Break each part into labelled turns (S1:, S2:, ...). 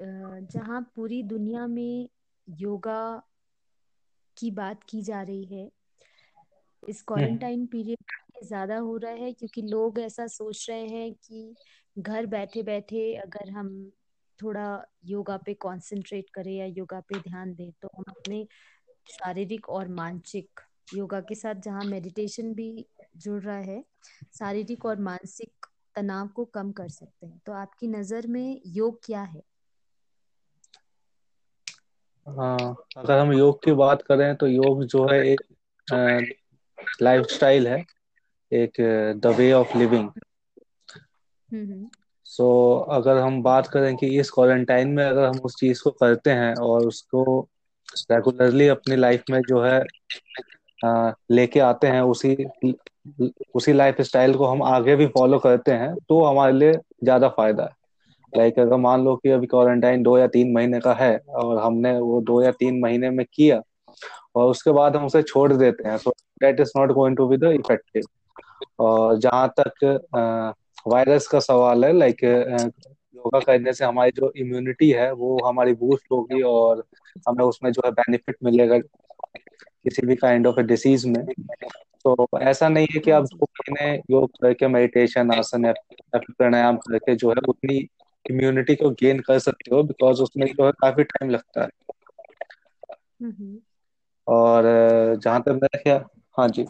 S1: जहाँ पूरी दुनिया में योगा की बात की जा रही है इस क्वारंटाइन पीरियड ज़्यादा हो रहा है क्योंकि लोग ऐसा सोच रहे हैं कि घर बैठे बैठे अगर हम थोड़ा योगा पे कंसंट्रेट करें या योगा पे ध्यान दें तो हम अपने शारीरिक और मानसिक योगा के साथ जहाँ मेडिटेशन भी जुड़ रहा है शारीरिक और मानसिक तनाव को कम कर सकते हैं। तो आपकी नज़र में योग क्या है?
S2: हाँ अगर हम योग की बात करें तो योग जो है एक लाइफ स्टाइल है एक the way of living so अगर हम बात करें कि इस क्वारंटाइन में अगर हम उस चीज़ को करते हैं और उसको रेगुलरली अपनी लाइफ में जो है लेके आते हैं उसी उसी लाइफ स्टाइल को हम आगे भी फॉलो करते हैं तो हमारे लिए ज़्यादा फ़ायदा है। लाइक अगर मान लो कि अभी क्वारंटाइन दो या तीन महीने का है, और हमने वो दो या तीन महीने में किया, और उसके बाद हम उसे छोड़ देते हैं तो that is not going to be the effective और जहाँ तक वायरस का सवाल है लाइक योगा करने से हमारी जो इम्यूनिटी है, वो हमारी बूस्ट होगी और हमें उसमें जो है बेनिफिट मिलेगा किसी भी काइंड ऑफ़ डिसीज में। तो ऐसा नहीं है कि आप दो महीने योग करके मेडिटेशन आसन या प्राणायाम करके जो है उतनी इम्यूनिटी को गेन कर सकते हो बिकॉज़ उसमें जो है काफ़ी टाइम लगता है।
S1: हम्म
S2: और जहाँ तक मेरा ख्याल हाँ जी।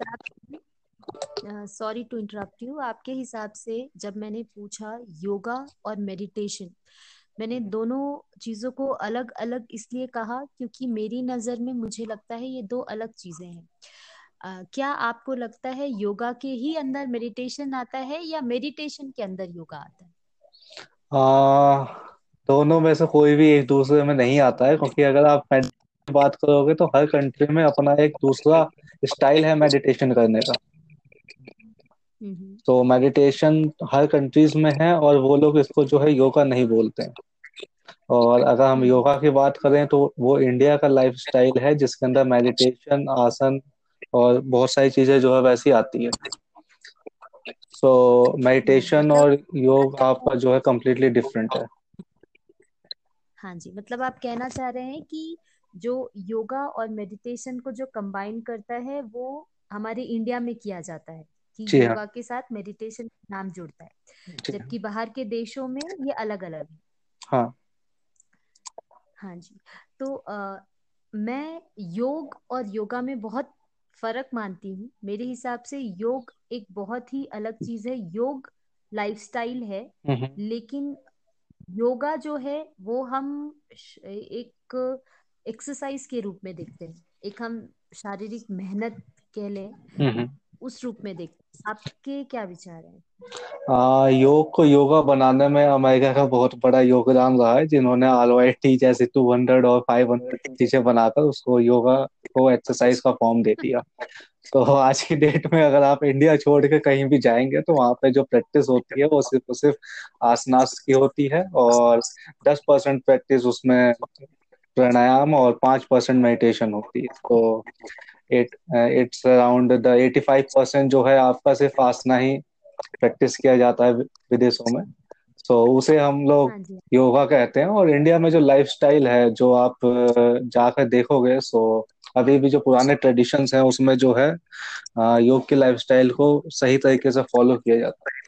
S1: सॉरी टू इंटरप्ट यू आपके हिसाब से जब मैंने पूछा योगा और मेडिटेशन मैंने दोनों चीज़ों को अलग अलग इसलिए कहा क्योंकि मेरी नज़र में मुझे लगता है ये दो अलग चीज़ें हैं। क्या आपको लगता है योगा के ही अंदर मेडिटेशन आता है या मेडिटेशन के अंदर योगा आता है?
S2: आ, दोनों में से कोई भी एक दूसरे में नहीं आता है क्योंकि अगर आप मेडिटेशन की बात करोगे तो हर कंट्री में अपना एक दूसरा स्टाइल है मेडिटेशन करने का।
S1: हम्म
S2: तो मेडिटेशन हर कंट्रीज़ में है और वो लोग इसको जो है योगा नहीं बोलते हैं। और अगर हम योगा की बात करें तो वो इंडिया का लाइफ स्टाइल है जिसके अंदर मेडिटेशन आसन और बहुत सारी चीज़ें जो है वैसी आती है। सो मेडिटेशन
S1: मतलब
S2: और योग आपका जो है कम्प्लीटली डिफरेंट है।
S1: हाँ जी मतलब आप कहना चाह रहे हैं कि जो योगा और मेडिटेशन को जो कंबाइन करता है वो हमारे इंडिया में किया जाता है कि
S2: जी हाँ।
S1: योगा के साथ मेडिटेशन नाम जुड़ता है।
S2: हाँ
S1: जबकि बाहर के देशों में ये अलग अलग है।
S2: हाँ।
S1: हाँ जी तो आ, मैं योग और योगा में बहुत फ़र्क मानती हूँ। मेरे हिसाब से योग एक बहुत ही अलग चीज़ है। योग लाइफस्टाइल है
S2: हम्म
S1: लेकिन योगा जो है वो हम एक एक्सरसाइज के रूप में देखते हैं। एक हम शारीरिक मेहनत कह लें
S2: हम्म
S1: उस रूप में देखते हैं। आपके क्या विचार हैं?
S2: आ, योग को योगा बनाने में अमेरिका का बहुत बड़ा योगदान रहा है जिन्होंने आरओआईटी जैसे टू हंड्रेड और फाइव हंड्रेड चीज़ें बनाकर उसको योगा को एक्सरसाइज का फॉर्म दे दिया। तो आज की डेट में अगर आप इंडिया छोड़ के कहीं भी जाएँगे तो वहाँ पे जो प्रैक्टिस होती है वो सिर्फ़ और सिर्फ़ आसनास की होती है और दस परसेंट प्रैक्टिस उसमें प्राणायाम और पाँच परसेंट मेडिटेशन होती है। तो it it's around the eighty five percent जो है आपका सिर्फ़ आसना ही प्रैक्टिस किया जाता है विदेशों में। सो उसे हम लोग
S1: हाँ
S2: योगा कहते हैं और इंडिया में जो लाइफस्टाइल है जो आप जाकर देखोगे सो अभी भी जो पुराने ट्रेडिशंस हैं उसमें जो है योग की लाइफस्टाइल को सही तरीके से फॉलो किया जाता है।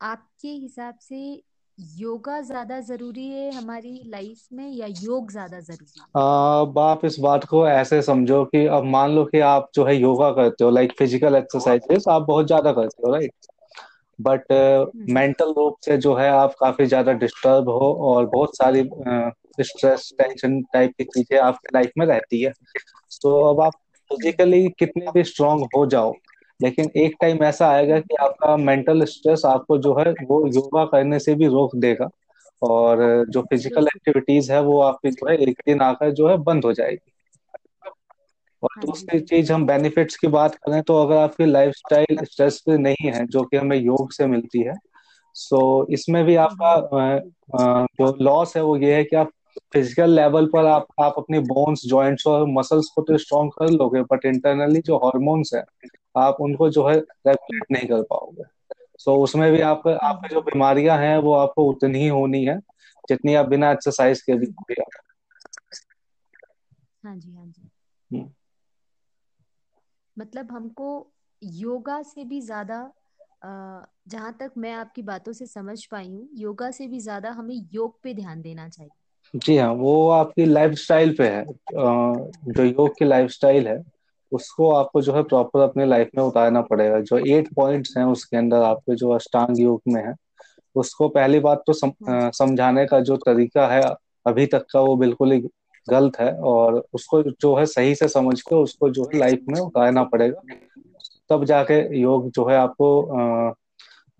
S1: आपके हिसाब से योगा ज़्यादा ज़रूरी है हमारी लाइफ में या योग ज़्यादा ज़रूरी है?
S2: अब आप इस बात को ऐसे समझो कि अब मान लो कि आप जो है योगा करते हो लाइक फ़िज़िकल एक्सरसाइजेस आप बहुत ज़्यादा करते हो राइट बट मेंटल रूप से जो है आप काफ़ी ज़्यादा डिस्टर्ब हो और बहुत सारी स्ट्रेस टेंशन टाइप की चीज़ें आपकी लाइफ में रहती है। तो अब आप फिजिकली कितने भी स्ट्रांग हो जाओ लेकिन एक टाइम ऐसा आएगा कि आपका मेंटल स्ट्रेस आपको जो है वो योगा करने से भी रोक देगा और जो फ़िज़िकल एक्टिविटीज़ है वो आपकी जो है एक दिन आकर जो है बंद हो जाएगी। और
S1: हाँ
S2: दूसरी चीज़ हम बेनिफिट्स की बात करें तो अगर आपकी लाइफ स्टाइल स्ट्रेस फ्री नहीं है जो कि हमें योग से मिलती है सो इसमें भी आपका अ, जो लॉस है वो ये है कि आप फ़िज़िकल लेवल पर आप आप अपनी बोन्स जॉइंट्स और मसल्स को तो स्ट्रॉन्ग कर लोगे बट इंटरनली जो हॉर्मोन्स है आप उनको जो है रेगुलेट नहीं कर पाओगे। सो so, उसमें भी आप आपकी जो बीमारियाँ हैं वो आपको उतनी ही होनी है जितनी आप बिना एक्सरसाइज के भी आप
S1: हाँ जी हाँ जी।
S2: हम्म,
S1: मतलब हमको योगा से भी ज़्यादा जहाँ तक मैं आपकी बातों से समझ पाई हूँ योगा से भी ज़्यादा हमें योग पे ध्यान देना चाहिए।
S2: जी हाँ वो आपकी लाइफ स्टाइल पे है। जो योग की लाइफ स्टाइल है उसको आपको जो है प्रॉपर अपने लाइफ में उतारना पड़ेगा। जो एट पॉइंट्स हैं उसके अंदर आपके जो अष्टांग योग में है उसको पहली बात तो सम, समझाने का जो तरीका है अभी तक का वो बिल्कुल ही गलत है और उसको जो है सही से समझ के उसको जो है लाइफ में उतारना पड़ेगा। तब जाके योग जो है आपको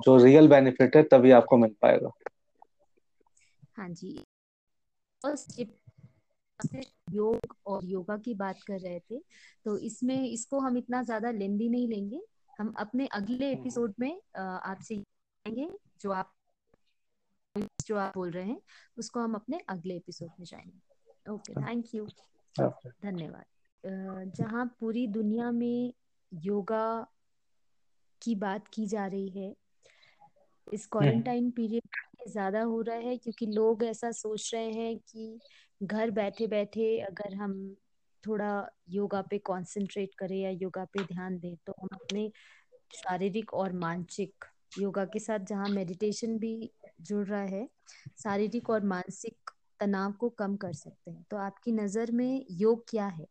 S2: जो रियल बेनिफिट है तभी आपको मिल पाएगा।
S1: हाँ जी। फ़र्स्ट योग और योगा की बात कर रहे थे तो इसमें इसको हम इतना ज़्यादा लेंदी नहीं लेंगे। हम अपने अगले एपिसोड में आपसे जो आप जो आप बोल रहे हैं उसको हम अपने अगले एपिसोड में जाएँगे ओके थैंक यू धन्यवाद। जहाँ पूरी दुनिया में योगा की बात की जा रही है इस
S2: हम्म।
S1: क्वारंटाइन पीरियड ज़्यादा हो रहा है क्योंकि लोग ऐसा सोच रहे हैं कि घर बैठे बैठे अगर हम थोड़ा योगा पे कंसंट्रेट करें या योगा पे ध्यान दें तो हम अपने शारीरिक और मानसिक योगा के साथ, जहाँ मेडिटेशन भी जुड़ रहा है, शारीरिक और मानसिक तनाव को कम कर सकते हैं। तो आपकी नज़र में योग क्या है?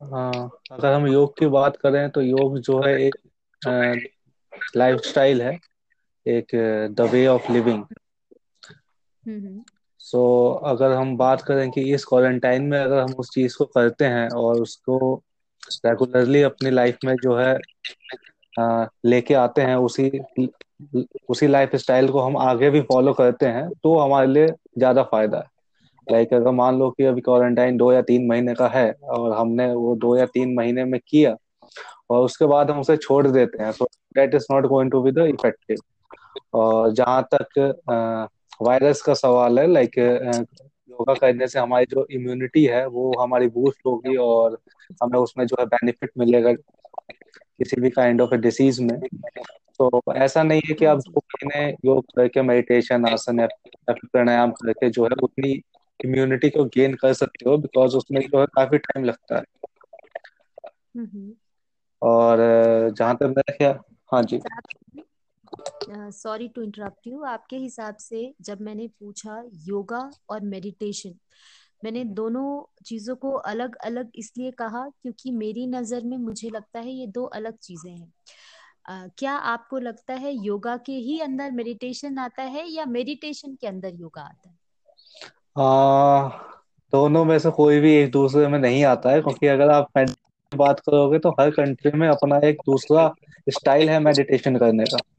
S2: हाँ अगर हम योग की बात करें तो योग जो है एक लाइफ स्टाइल है। एक the way of living so अगर हम बात करें कि इस क्वारंटाइन में अगर हम उस चीज़ को करते हैं और उसको रेगुलरली अपनी लाइफ में जो है लेके आते हैं उसी उसी लाइफ स्टाइल को हम आगे भी फॉलो करते हैं तो हमारे लिए ज़्यादा फ़ायदा है। लाइक अगर मान लो कि अभी क्वारंटाइन दो या तीन महीने का है और हमने वो दो या तीन महीने में किया और उसके बाद हम उसे छोड़ देते हैं तो that is not going to be the effective और जहाँ तक वायरस का सवाल है लाइक योगा करने से हमारी जो इम्यूनिटी है वो हमारी बूस्ट होगी और हमें उसमें जो है बेनिफिट मिलेगा किसी भी काइंड ऑफ़ ए डिसीज में। तो ऐसा नहीं है कि आप
S1: जी
S2: दो महीने योग करके मेडिटेशन आसन या या प्राणायाम करके जो है उतनी इम्यूनिटी को गेन कर सकते हो बिकॉज़ उसमें जो है काफ़ी टाइम लगता है।
S1: हम्म हम्म।
S2: और जहाँ तक मेरा ख्याल हाँ जी।
S1: सॉरी टू इंटरप्ट यू आपके हिसाब से जब मैंने पूछा योगा और मेडिटेशन मैंने दोनों चीज़ों को अलग अलग इसलिए कहा क्योंकि मेरी नज़र में मुझे लगता है ये दो अलग चीज़ें हैं। अ, क्या आपको लगता है योगा के ही अंदर मेडिटेशन आता है या मेडिटेशन के अंदर योगा आता है?
S2: आ, दोनों में से कोई भी एक दूसरे में नहीं आता है क्योंकि अगर आप बात करोगे तो हर कंट्री में अपना एक दूसरा स्टाइल है मेडिटेशन करने का।
S1: हम्म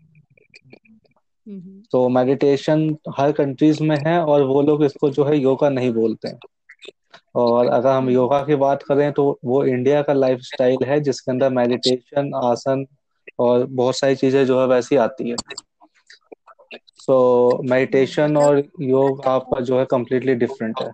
S2: तो मेडिटेशन हर कंट्रीज़ में है और वो लोग इसको जो है योगा नहीं बोलते हैं। और अगर हम
S1: हम्म
S2: योगा की बात करें तो वो इंडिया का लाइफ स्टाइल है जिसके अंदर मेडिटेशन आसन और बहुत सारी चीज़ें जो है वैसी आती है। सो
S1: हम्म
S2: मेडिटेशन और योग आपका जो है कम्प्लीटली डिफरेंट है।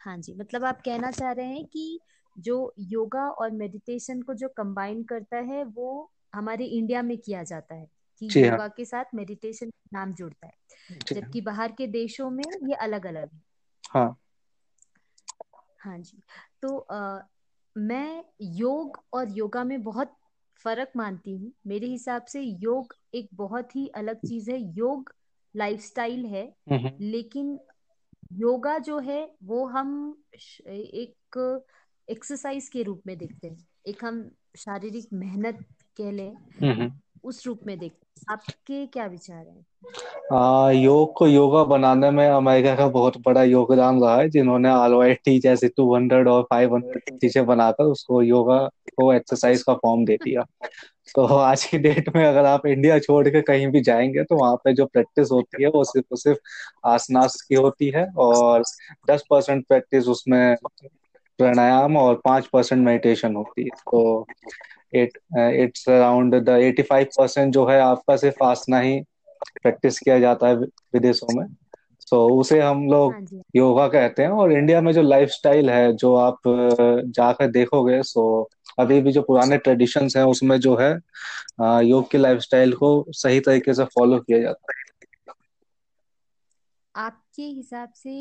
S1: हाँ जी मतलब आप कहना चाह रहे हैं कि जो योगा और मेडिटेशन को जो कंबाइन करता है वो हमारे इंडिया में किया जाता है। कि
S2: हाँ।
S1: योगा के साथ मेडिटेशन नाम जुड़ता है।
S2: हाँ।
S1: जबकि बाहर के देशों में ये अलग अलग है।
S2: हाँ।
S1: हाँ जी। तो अ, मैं योग और योगा में बहुत फ़र्क मानती हूँ। मेरे हिसाब से योग एक बहुत ही अलग चीज़ है। योग लाइफस्टाइल है
S2: हम्म
S1: लेकिन योगा जो है वो हम एक एक्सरसाइज के रूप में देखते हैं। एक हम शारीरिक मेहनत कह लें।
S2: हम्म हम्म।
S1: उस रूप में देखते हैं। आपके क्या विचार हैं?
S2: आ, योग को योगा बनाने में अमेरिका का बहुत बड़ा योगदान रहा है जिन्होंने आरवाईटी जैसे टू हंड्रेड और फाइव हंड्रेड चीज़ें बनाकर उसको योगा को एक्सरसाइज का फॉर्म दे दिया। तो आज की डेट में अगर आप इंडिया छोड़ के कहीं भी जाएँगे तो वहाँ पे जो प्रैक्टिस होती है वो सिर्फ़ और सिर्फ़ आसनास की होती है और दस परसेंट प्रैक्टिस उसमें प्राणायाम और पाँच परसेंट मेडिटेशन होती है। तो it it's around the eighty five percent जो है आपका सिर्फ़ आसना ही प्रैक्टिस किया जाता है विदेशों में। सो so, उसे हम लोग
S1: हाँ
S2: योगा कहते हैं और इंडिया में जो लाइफ स्टाइल है जो आप जाकर देखोगे सो अभी भी जो पुराने ट्रेडिशंस हैं उसमें जो है अ, योग की लाइफस्टाइल को सही तरीके से फॉलो किया जाता है।
S1: आपके हिसाब से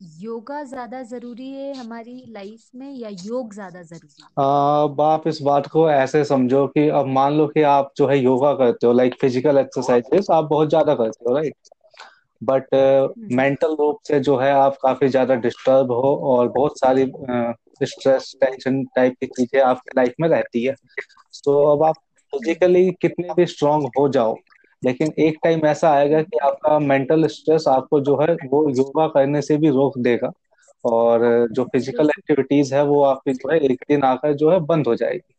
S1: योगा ज़्यादा ज़रूरी है हमारी लाइफ में या योग ज़्यादा ज़रूरी है?
S2: आप इस बात को ऐसे समझो कि अब मान लो कि आप जो है योगा करते हो लाइक फ़िज़िकल एक्सरसाइजेस आप बहुत ज़्यादा करते हो राइट बट मेंटल रूप से जो है आप काफ़ी ज़्यादा डिस्टर्ब हो और बहुत सारी स्ट्रेस टेंशन टाइप की चीज़ें आपकी लाइफ में रहती है। तो अब आप फिजिकली कितने भी स्ट्रांग हो जाओ लेकिन एक टाइम ऐसा आएगा कि आपका मेंटल स्ट्रेस आपको जो है वो योगा करने से भी रोक देगा और जो फ़िज़िकल एक्टिविटीज़ है वो आपकी जो है एक दिन आकर जो है बंद हो जाएगी।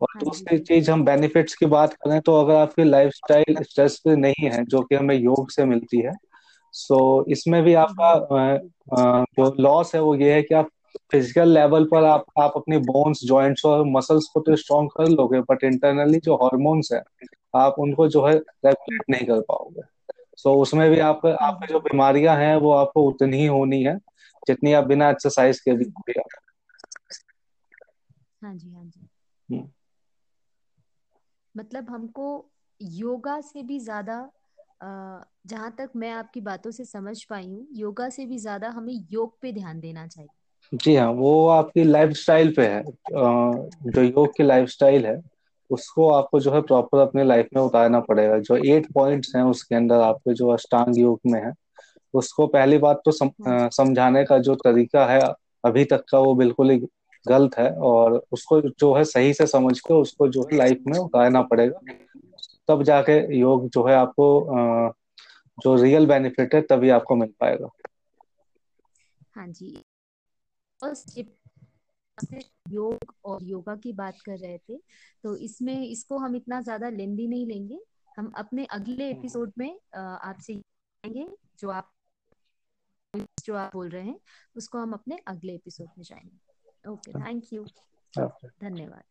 S2: और
S1: हाँ
S2: दूसरी चीज़ हम बेनिफिट्स की बात करें तो अगर आपकी लाइफ स्टाइल स्ट्रेस फ्री नहीं है जो कि हमें योग से मिलती है सो इसमें भी आपका अ, जो लॉस है वो ये है कि आप फ़िज़िकल लेवल पर आप आप अपनी बोन्स जॉइंट्स और मसल्स को तो स्ट्रॉन्ग कर लोगे बट इंटरनली जो हॉर्मोन्स है आप उनको जो है रेगुलेट नहीं कर पाओगे। सो so, उसमें भी आप आपकी जो बीमारियाँ हैं वो आपको उतनी ही होनी है जितनी आप बिना एक्सरसाइज के भी होगी
S1: हाँ। जी हाँ जी।
S2: हम्म,
S1: मतलब हमको योगा से भी ज़्यादा जहाँ तक मैं आपकी बातों से समझ पाई हूँ योगा से भी ज़्यादा हमें योग पे ध्यान देना चाहिए।
S2: जी हाँ वो आपकी लाइफ स्टाइल पे है। जो योग की लाइफ स्टाइल है उसको आपको जो है प्रॉपर अपने लाइफ में उतारना पड़ेगा। जो एट पॉइंट्स हैं उसके अंदर आपके जो अष्टांग योग में है उसको पहली बात तो सम, समझाने का जो तरीका है अभी तक का वो बिल्कुल ही गलत है और उसको जो है सही से समझ के उसको जो है लाइफ में उतारना पड़ेगा। तब जाके योग जो है आपको जो रियल बेनिफिट है तभी आपको मिल पाएगा।
S1: हाँ जी। योग और योगा की बात कर रहे थे तो इसमें इसको हम इतना ज़्यादा लेंदी नहीं लेंगे। हम अपने अगले एपिसोड में आपसे जाएँगे जो आप जो आप बोल रहे हैं उसको हम अपने अगले एपिसोड में जाएँगे। ओके थैंक यू धन्यवाद।